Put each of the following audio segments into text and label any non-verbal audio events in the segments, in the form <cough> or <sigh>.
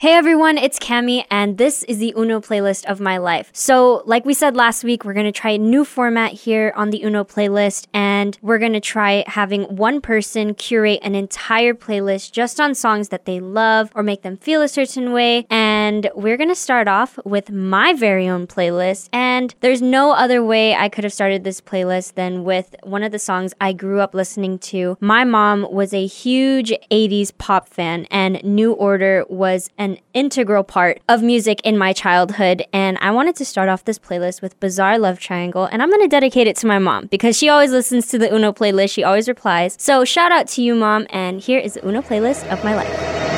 Hey everyone, it's Cami, and this is the Uno playlist of my life. So, like we said last week, we're gonna try a new format here on the Uno playlist, and we're gonna try having one person curate an entire playlist just on songs that they love or make them feel a certain way. And we're gonna start off with my very own playlist, and there's no other way I could have started this playlist than with one of the songs I grew up listening to. My mom was a huge 80s pop fan, and New Order was an integral part of music in my childhood. And I wanted to start off this playlist with Bizarre Love Triangle. And I'm going to dedicate it to my mom because she always listens to the Uno playlist. She always replies. So shout out to you, mom. And here is the Uno playlist of my life.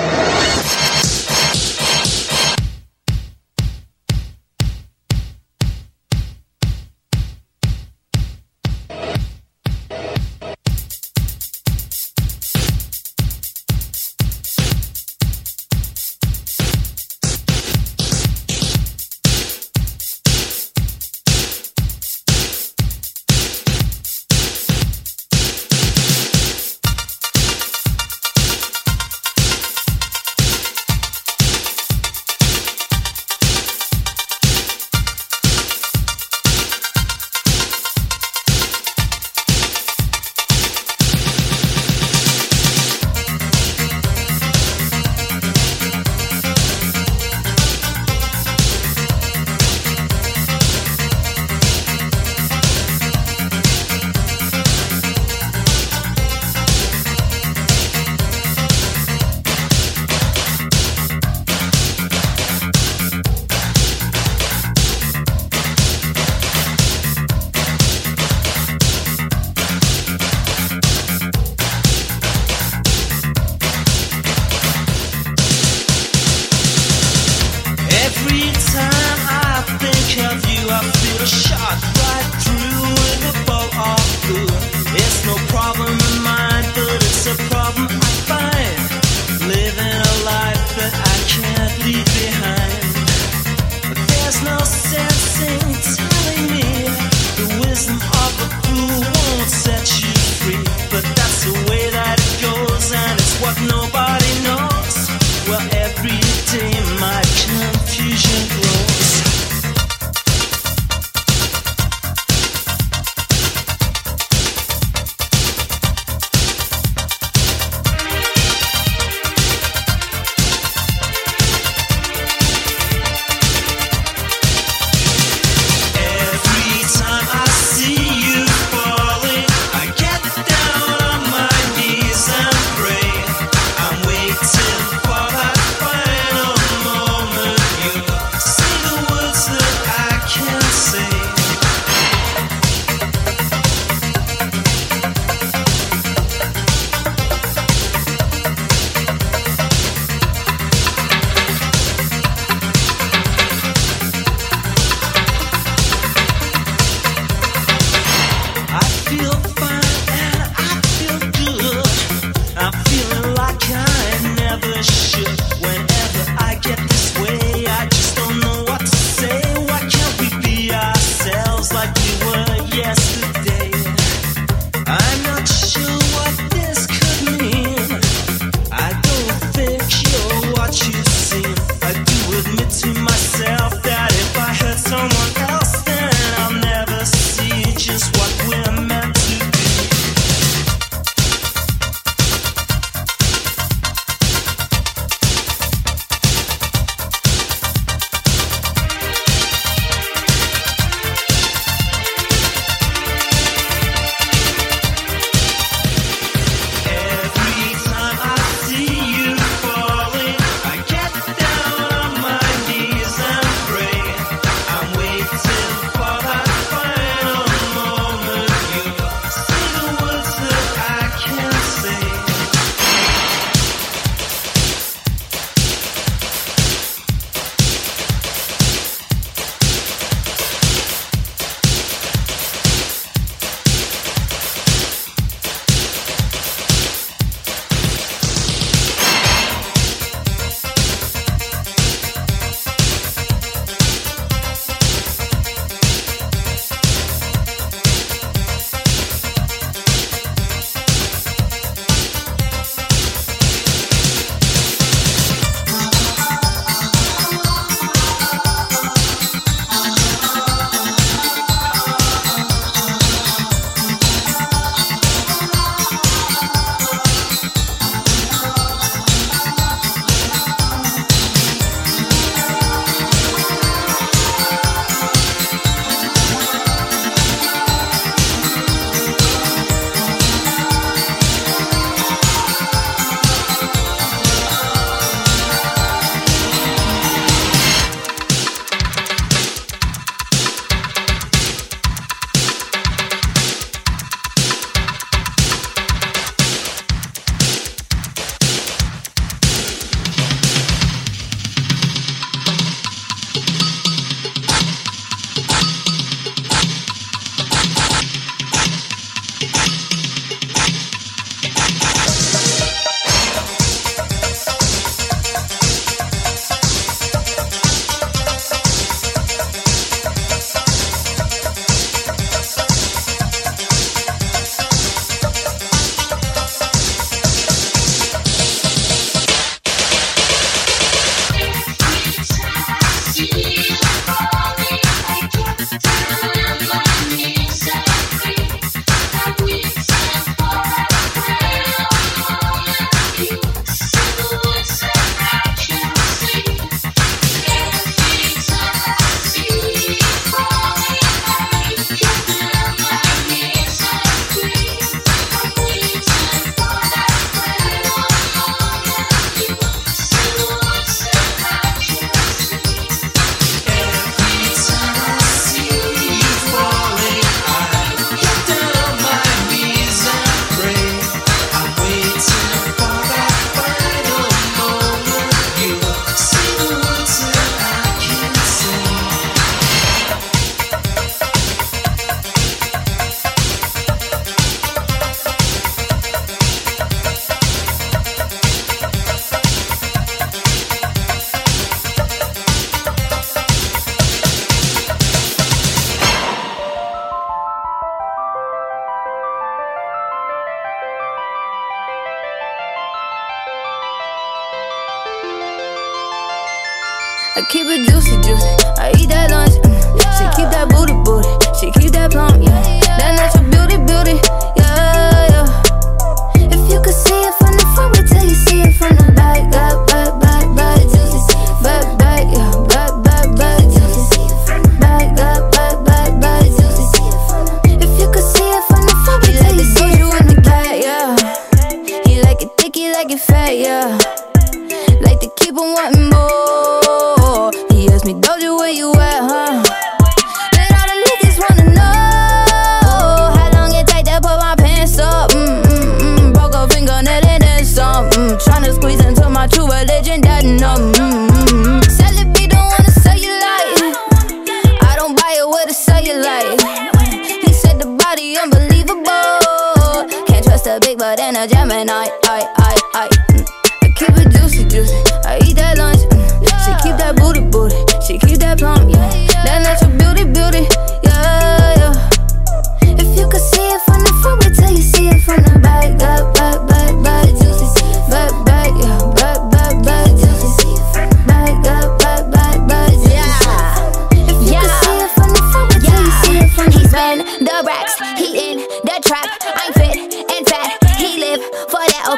I, I, I, mm. I keep it juicy, juicy. I eat that lunch. Mm. She keep that booty, booty. She keep that plump. Yeah. That natural beauty, beauty. Yeah, yeah. If you could see it from the front, wait till you see it from the back, back, back.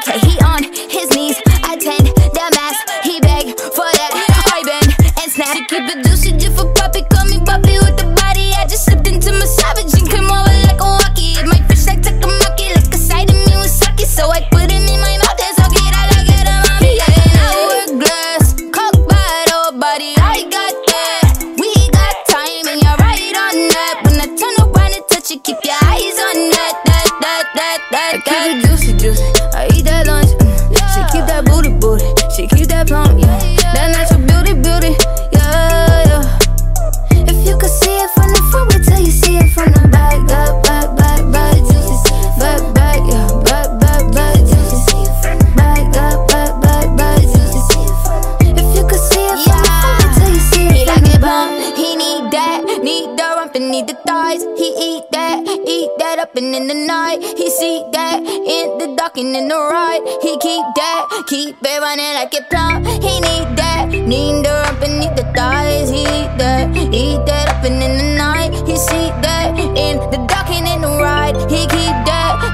okay, he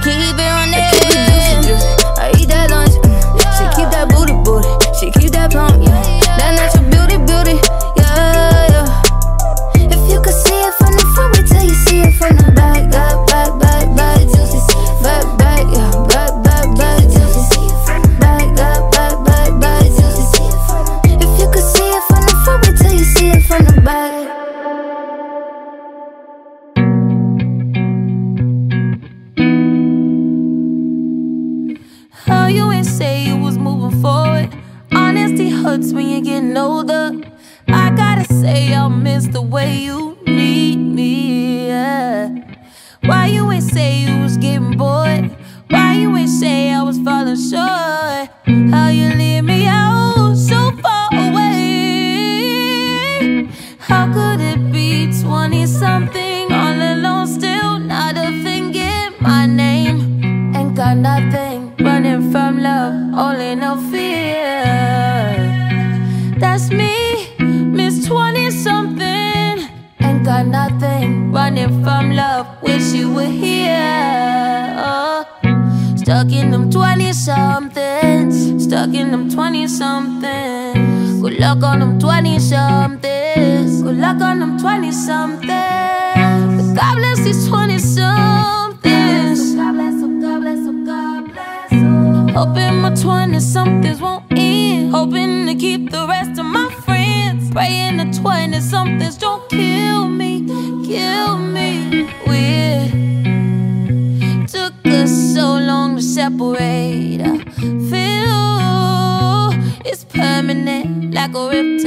keep it like a river.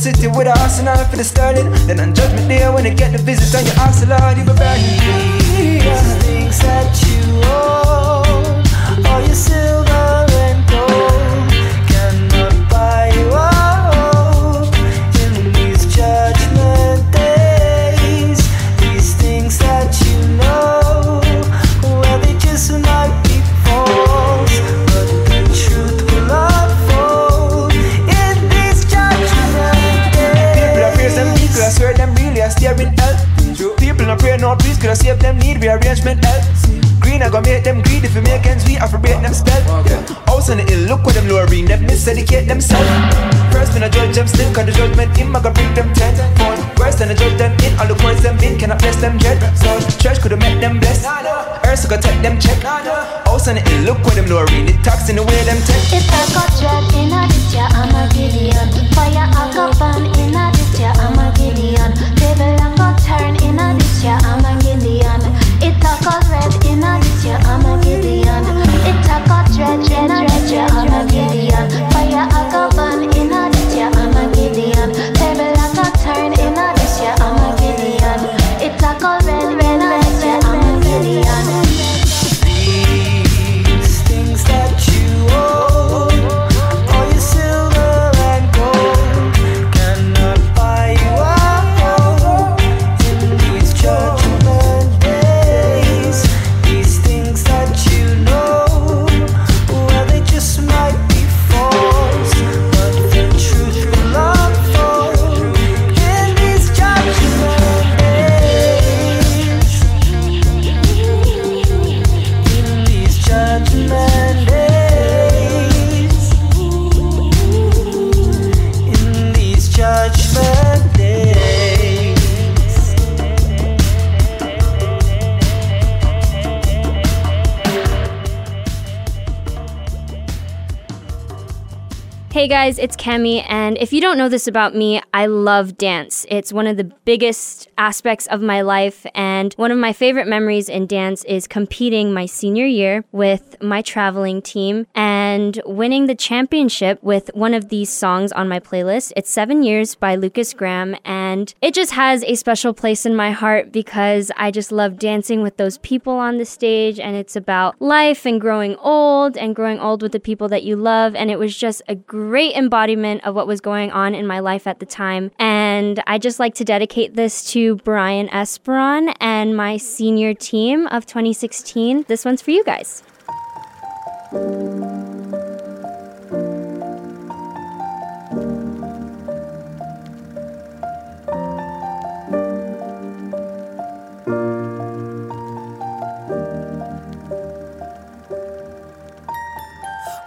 City with a Arsenal for the starting, then on judgment day when you get the visit on your Lord, you be. These things that you swear them really are staring hell. People not pray no please, could I save them need rearrangement hell. Green, I gonna make them greed if you make ends sweet, I break them spell. Yeah. House on the look what them lowering, them misedicate themselves. First when I judge them still, cause the judgment in, I gonna bring them ten. Phone. Worse than I judge them in, all the points them in, cannot bless them dread. So church could have met them blessed. Earth I could take them check. House on the hill, look what them lowering, the tax in the way them take. If I got red in a year, I'm a Gideon. Fire a cup burn in a year, I'm a Gideon. Guys, it's Cami, and if you don't know this about me, I love dance. It's one of the biggest aspects of my life, and one of my favorite memories in dance is competing my senior year with my traveling team and winning the championship with one of these songs on my playlist. It's Seven Years by Lukas Graham, and it just has a special place in my heart because I just love dancing with those people on the stage, and it's about life and growing old and growing old with the people that you love, and it was just a great great embodiment of what was going on in my life at the time. And I just like to dedicate this to Brian Esperon and my senior team of 2016. This one's for you guys.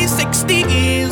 60 years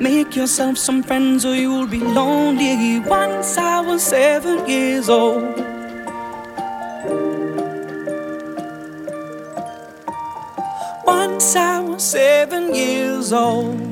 make yourself some friends or you'll be lonely. Once I was seven years old. Once I was seven years old.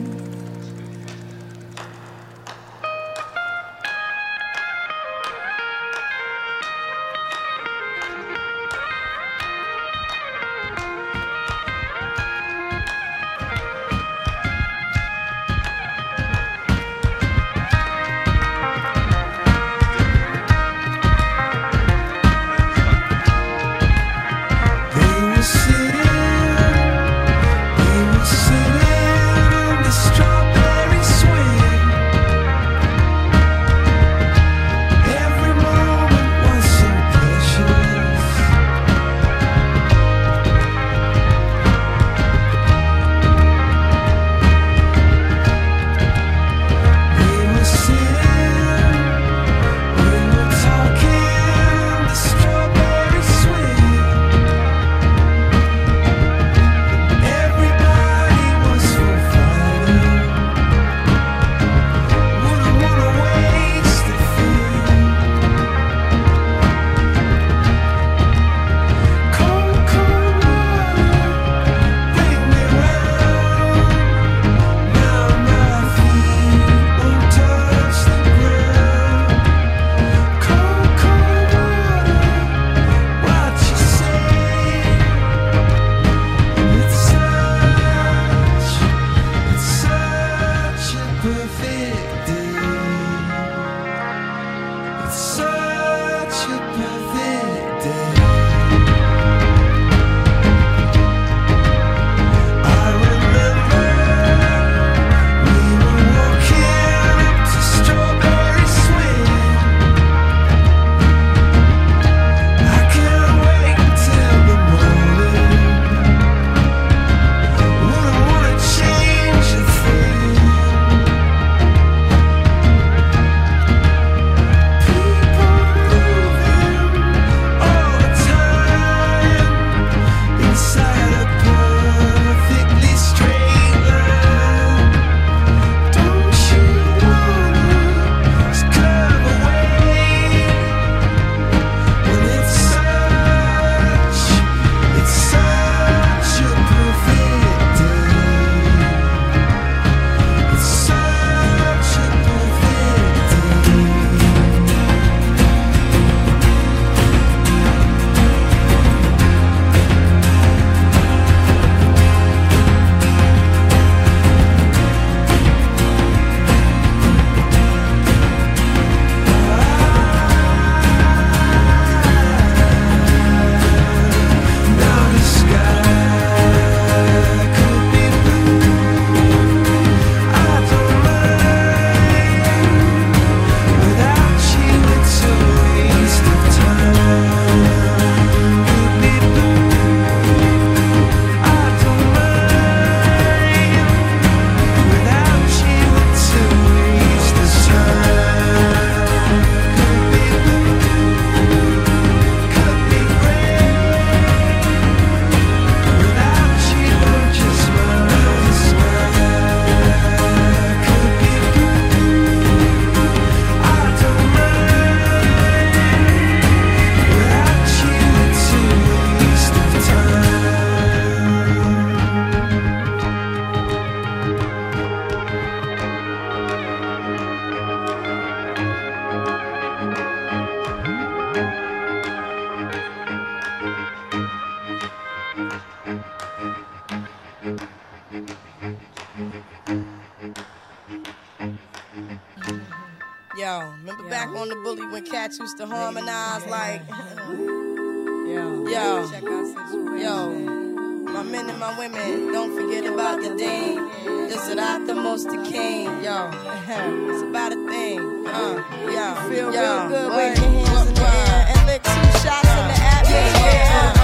Mm-hmm. Yo, remember Yo. back on the bully when cats used to harmonize like Yo. Yo. Yo. My men and my women, don't forget about the dame. This is not the most the king. Yo. <laughs> it's about a thing. Uh, yo. You feel yo. real good. when your hands in the air and lick two shots in the atmosphere.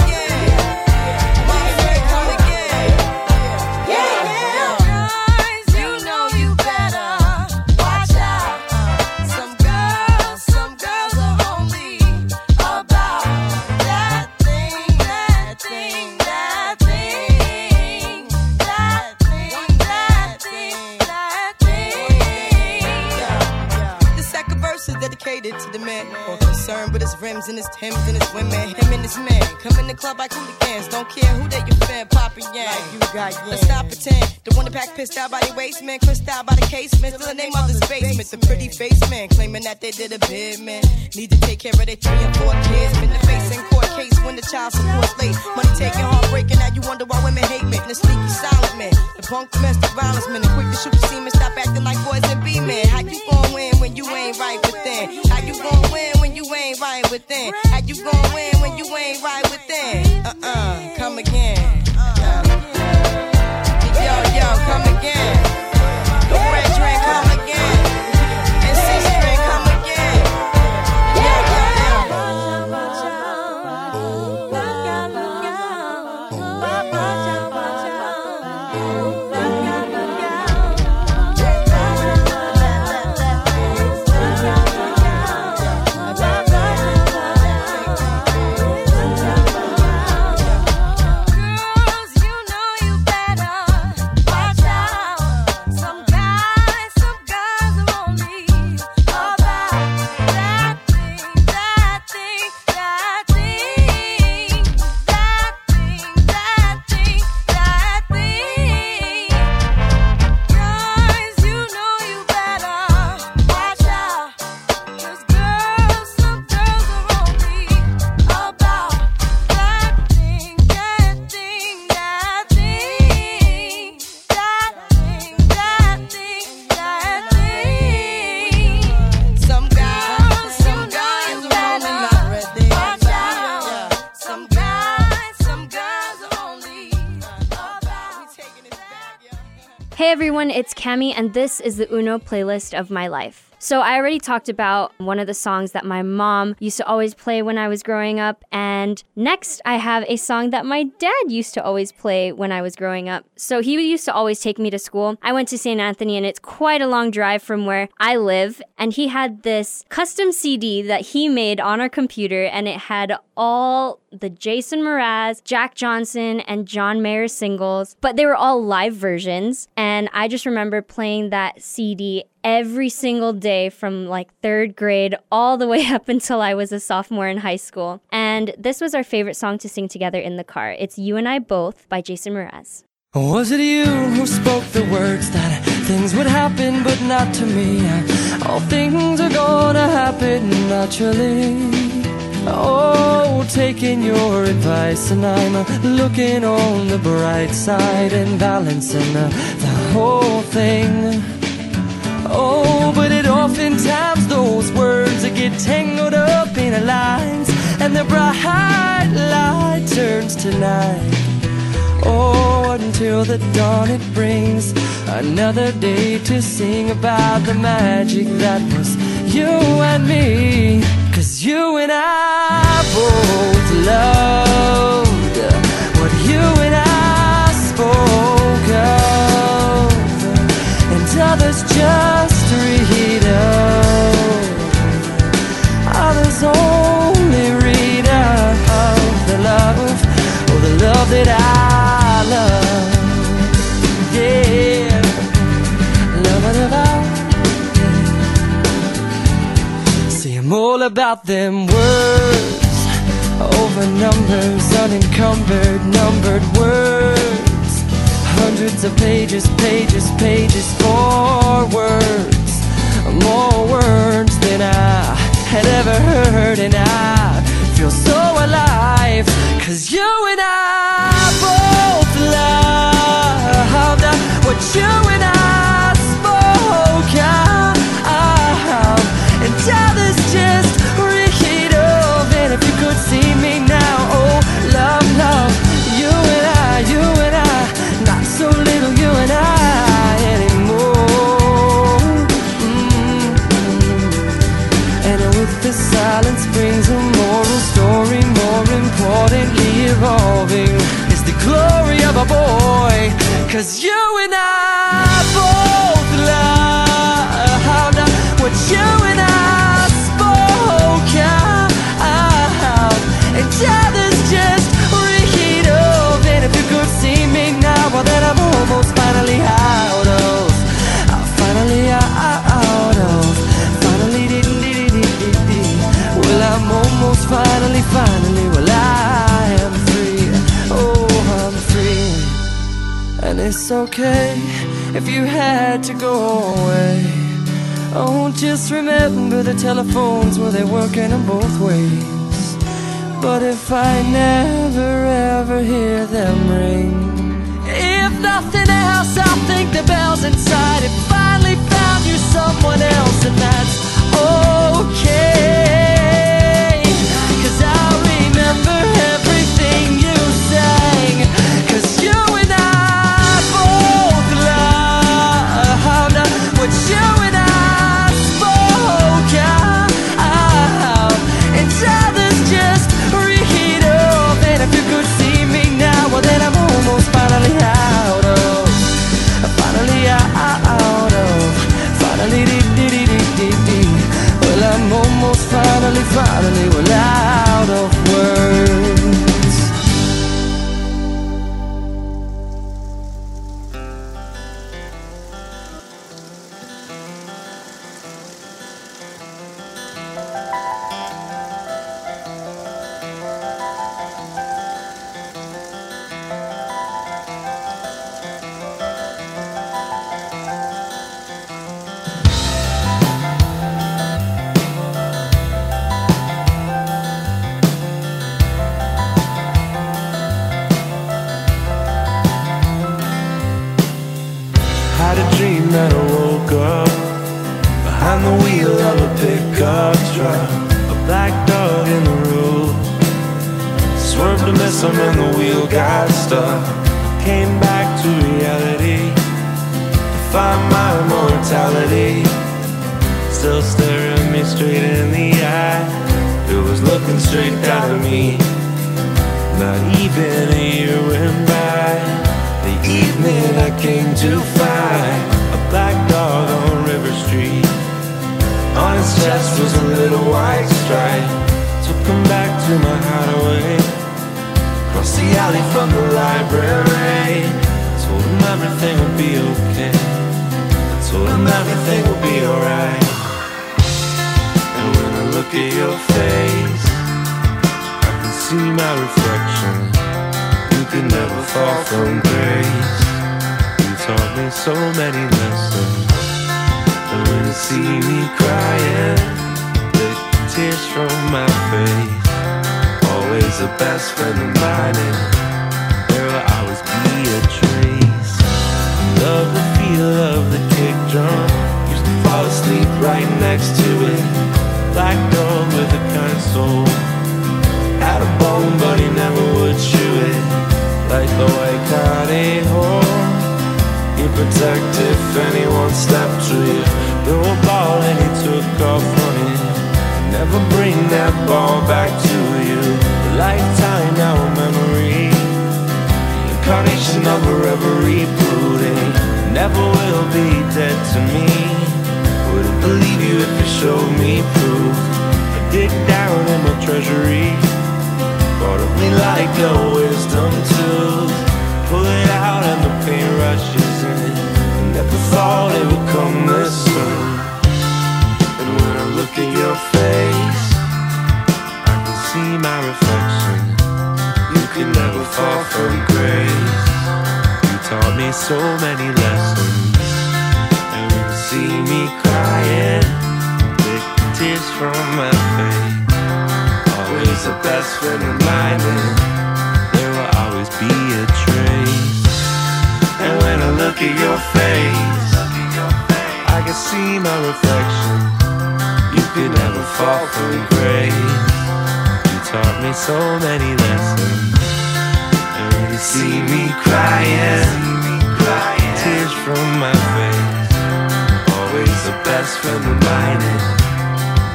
Rims and his Timbs and his women. Him and his man come in the club like hooligans. Don't care who they poppin' Like you got yang. Let's not pretend. The one that pack pissed out by the waistman, crissed out by the casement. Still the name of this basement. The pretty face man claiming that they did a bid, man. Need to take care of their three and four kids. Been the face in court case when the child support's late. Money taking, heartbreaking. Now you wonder why women hate me. The sneaky silent man. The punk domestic violence man. The quick to shoot the semen. Stop acting like boys and be men. How you gon' win when you ain't right within? How you gon' win when you ain't right within? How you gon' win when you ain't right within? Uh uh, come again come again. It's Cami, and this is the Uno playlist of my life. So, I already talked about one of the songs that my mom used to always play when I was growing up, and next I have a song that my dad used to always play when I was growing up. So, he used to always take me to school. I went to St. Anthony, and it's quite a long drive from where I live, and he had this custom CD that he made on our computer, and it had all the Jason Mraz, Jack Johnson, and John Mayer singles, but they were all live versions. And I just remember playing that CD every single day from like third grade all the <laughs> way up until I was a sophomore in high school. And this was our favorite song to sing together in the car. It's You and I Both by Jason Mraz. Was it you who spoke the words that things would happen, but not to me? All things are gonna happen naturally. Oh, taking your advice, and I'm looking on the bright side and balancing the whole thing. Oh, but it oftentimes those words that get tangled up in the lines. and the bright light turns to night. Oh, until the dawn it brings another day to sing about the magic that was you and me. Cause you and I both loved others just read of. Others only read of the love, oh, the love that I love. Yeah, love, love, love. See, I'm all about them words over numbers, unencumbered, numbered words. Hundreds of pages, pages, pages, more words, more words than I had ever heard, and I feel so alive. Cause you and I both loved what you and I evolving is the glory of a boy. Cause you and I it's okay if you had to go away. Oh, just remember the telephones were they working in both ways. But if I never ever hear them ring, if nothing else, I'll think the bells inside it finally found you someone else, and that's okay. Finally, finally, truck. A black dog in the road. Swerved to miss him and the wheel got stuck. Came back to reality to find my mortality. Still staring me straight in the eye. It was looking straight down at me. Not even a year went by. The evening I came to find chest was a little white stripe. Took him back to my hideaway. Across the alley from the library. Told him everything would be okay. I told him everything would be alright. And when I look at your face, I can see my reflection. You can never fall from grace. You taught me so many lessons see me crying. The tears from my face. Always a best friend of mine. And there will always be a trace. Love the feel of the kick drum. Used to fall asleep right next to it. Black dog with a console. Had a bone, but he never would chew it. Like the white cottage hole. You protect if anyone stepped to you. Threw a ball and he took off running. Never bring that ball back to you. A lifetime now a memory. The Incarnation of a reverie brooding. Never will be dead to me. Wouldn't believe you if you showed me proof. I dig down in my treasury. But me like a wisdom tooth. Pull it out thought it would come this soon. And when I look at your face, I can see my reflection. You can never fall from grace. You taught me so many lessons. And when you see me crying, lick the tears from my face. Always the best friend reminding there will always be a trace. I look at your face, I can see my reflection. You could never fall from grace. You taught me so many lessons. And when you see me crying, tears from my face. Always the best friend reminding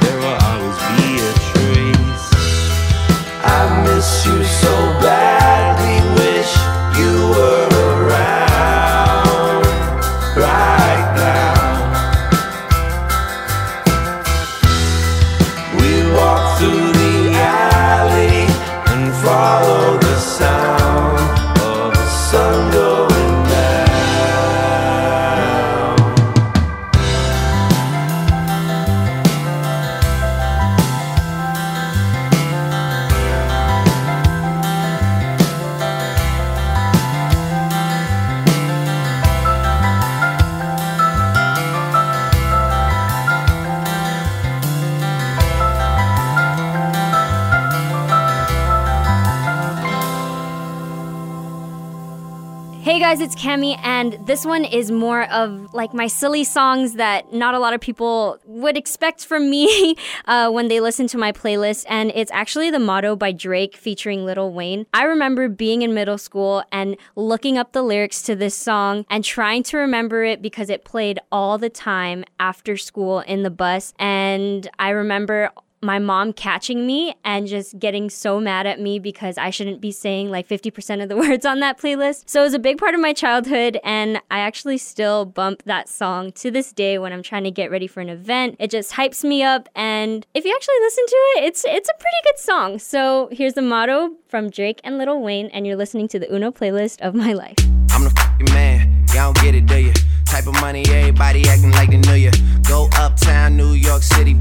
there will always be a trace. I miss you so badly, guys, it's Cami, and this one is more of like my silly songs that not a lot of people would expect from me <laughs> uh, when they listen to my playlist. And it's actually the motto by Drake featuring Lil Wayne. I remember being in middle school and looking up the lyrics to this song and trying to remember it because it played all the time after school in the bus. And I remember my mom catching me and just getting so mad at me because I shouldn't be saying like 50% of the <laughs> words on that playlist. So it was a big part of my childhood and I actually still bump that song to this day when I'm trying to get ready for an event. It just hypes me up and if you actually listen to it, it's it's a pretty good song. So here's the motto from Drake and Lil Wayne and you're listening to the Uno playlist of my life. I'm the man, y'all get it, do you? Type of money, everybody acting like they knew you. Go uptown, New York City.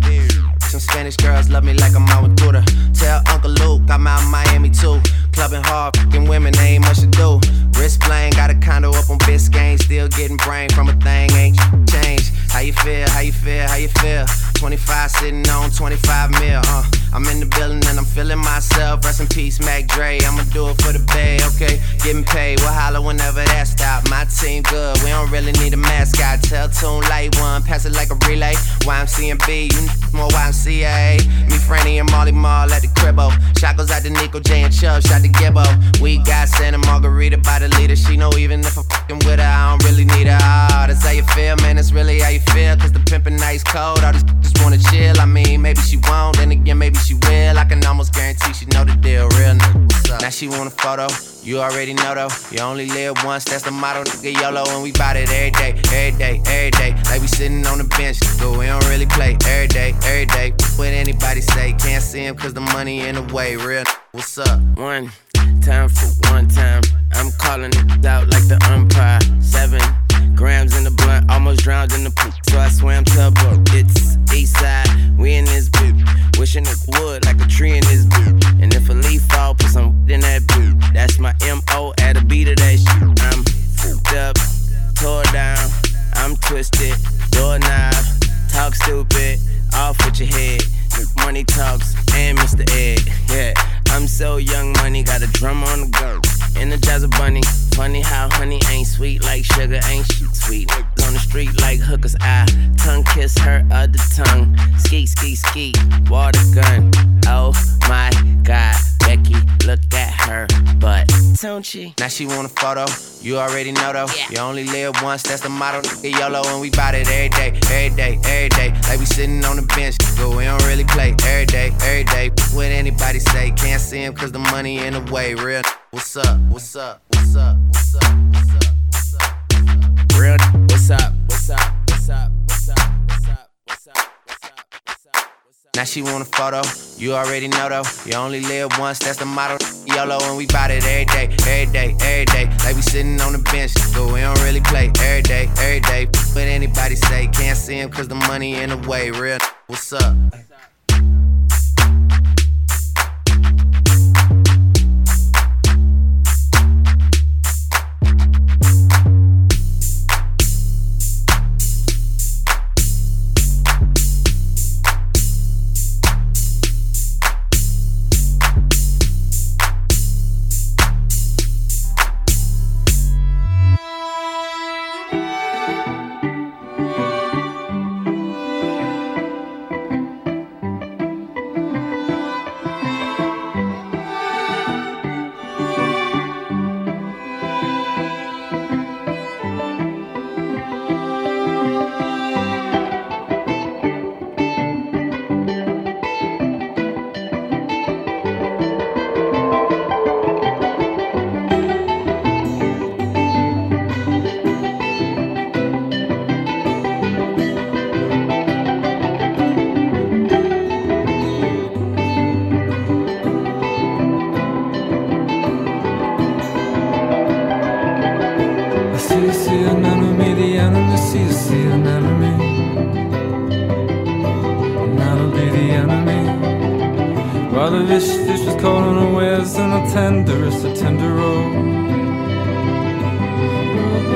Some Spanish girls love me like out with Buddha. Tell Uncle Luke I'm out in Miami too. Clubbing hard, fucking women, ain't much to do. Wrist playing, got a condo up on Biscayne. Still getting brain from a thing, ain't changed. How you feel, how you feel, how you feel? 25 sitting on 25 mil, uh. I'm in the building and I'm feeling myself. Rest in peace, Mac Dre. I'ma do it for the bay, okay? Getting paid, we'll holler whenever that stop. My team good, we don't really need a mascot. Tell Tune Light One, pass it like a relay. YMCMB, you n- more YMCA. Me, Franny, and Mally Mall at the cribbo. Shot goes out to Nico J and Chubb, shot to Gibbo. We got Santa Margherita by the leader. She know even if I'm fucking with her, I don't really need her. Ah, that's how you feel, man. That's really how you feel. Cause the pimpin' nice cold. All these just wanna chill. I mean, maybe she won't, then again, maybe she will. I can almost guarantee she know the deal. Real nigga, what's up? Now she want a photo. You already know though. You only live once, that's the motto, nigga. YOLO, and we bout it every day, every day, every day. Like we sitting on the bench, but we don't really play every day, every day. What anybody say, can't see him cause the money in the way. Real what's up? One time for one time. I'm calling it out like the umpire. Seven grams in the blunt, almost drowned in the poop. So I swam to a boat. It's east side, we in this boot. Wishing it would like a tree in this boot. And if a leaf fall, put some <laughs> in that boot. That's my MO at a beat of that shit. I'm fucked up, tore down. I'm twisted, doorknob, talk stupid, off with your head. Money talks and Mr. Ed, yeah. I'm so young, money got a drum on the go. Energizer bunny, funny how honey ain't sweet like sugar, ain't she sweet. On the street like hookers, I tongue kiss her other tongue. Ski, ski, ski, water gun. Oh my god, Becky, look at her butt. Tunechi. Now she want a photo, you already know though. Yeah. You only live once, that's the motto. Nigga YOLO and we bout it every day, every day, every day. Like we sitting on the bench, but we don't really play every day, every day. What anybody say, can't see him cause the money in the way. Real, what's up, what's up, what's up, what's up, what's up, what's up? Real, what's up, what's up, what's up, what's up, what's up, what's up, what's up, what's up? What's up? Now she want a photo, you already know though. You only live once, that's the motto. YOLO and we bout it every day, every day, every day. Like we sitting on the bench, but we don't really play every day, every day. What anybody say, can't see him cause the money in the way. Real, what's up? See see an enemy, the enemy see see an enemy. And that'll be the enemy. Rather vicious fish is caught unawares than a tenderest, a tender road.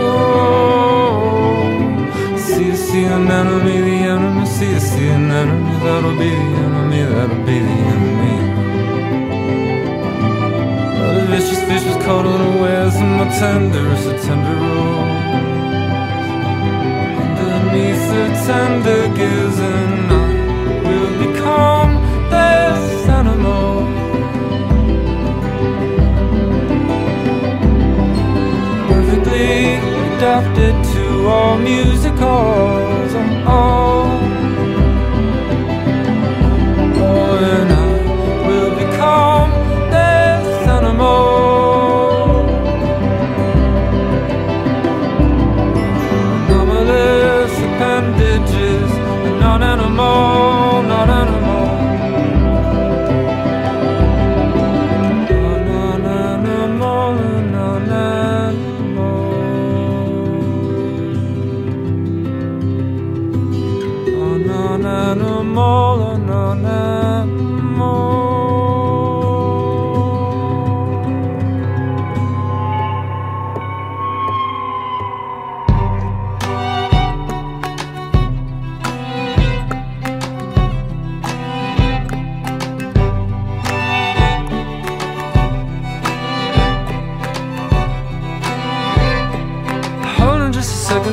Oh, see see an enemy, the enemy see see an enemy. That'll be the enemy, that'll be the enemy. Vicious fish was caught unawares and my tender is a tender rose. Underneath the tender gills and I will become this animal. Perfectly adapted to all musicals. I'm all.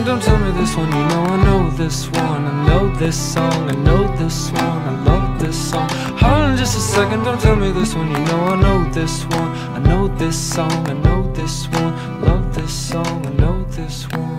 Don't tell me this one. You know I know this one. I know this song. I know this one. I love this song. Hold on just a second, don't tell me this one. You know I know this one. I know this song. I know this one. Love this song. I know this one.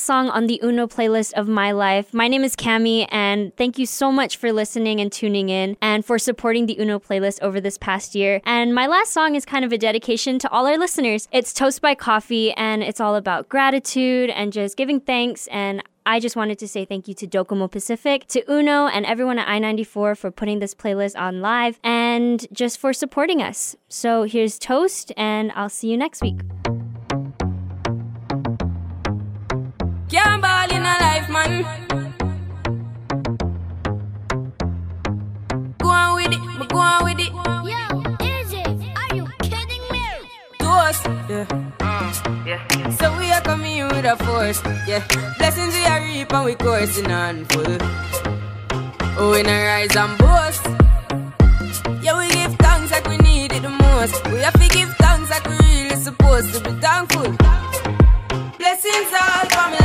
last song on the Uno playlist of my life. My name is Cami, and thank you so much for listening and tuning in and for supporting the Uno playlist over this past year. And my last song is kind of a dedication to all our listeners. It's Toast by Koffee, and it's all about gratitude and just giving thanks. And I just wanted to say thank you to Docomo Pacific, to Uno, and everyone at I 94 for putting this playlist on live and just for supporting us. So here's Toast, and I'll see you next week. Go on with it, but go on with it. Yo, DJ, are you kidding me? To us, yeah. Mm, yeah. So we are coming with a force, yeah. Blessings we are reaping, we coursing on full. Oh, we not rise and boast. Yeah, we give thanks like we need it the most. We have to give thanks like we really supposed to be thankful. Blessings all coming.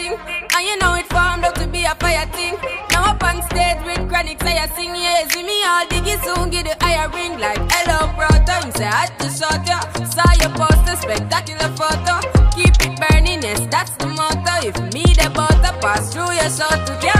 thing. And you know it formed out to be a fire thing. Now up on stage with chronic, say I sing, yeah. See me all diggy soon, get the higher ring. Like, hello, brother, you say I just shot ya. Saw your poster, spectacular photo. Keep it burning, yes, that's the motto. If me the butter pass through your soul to get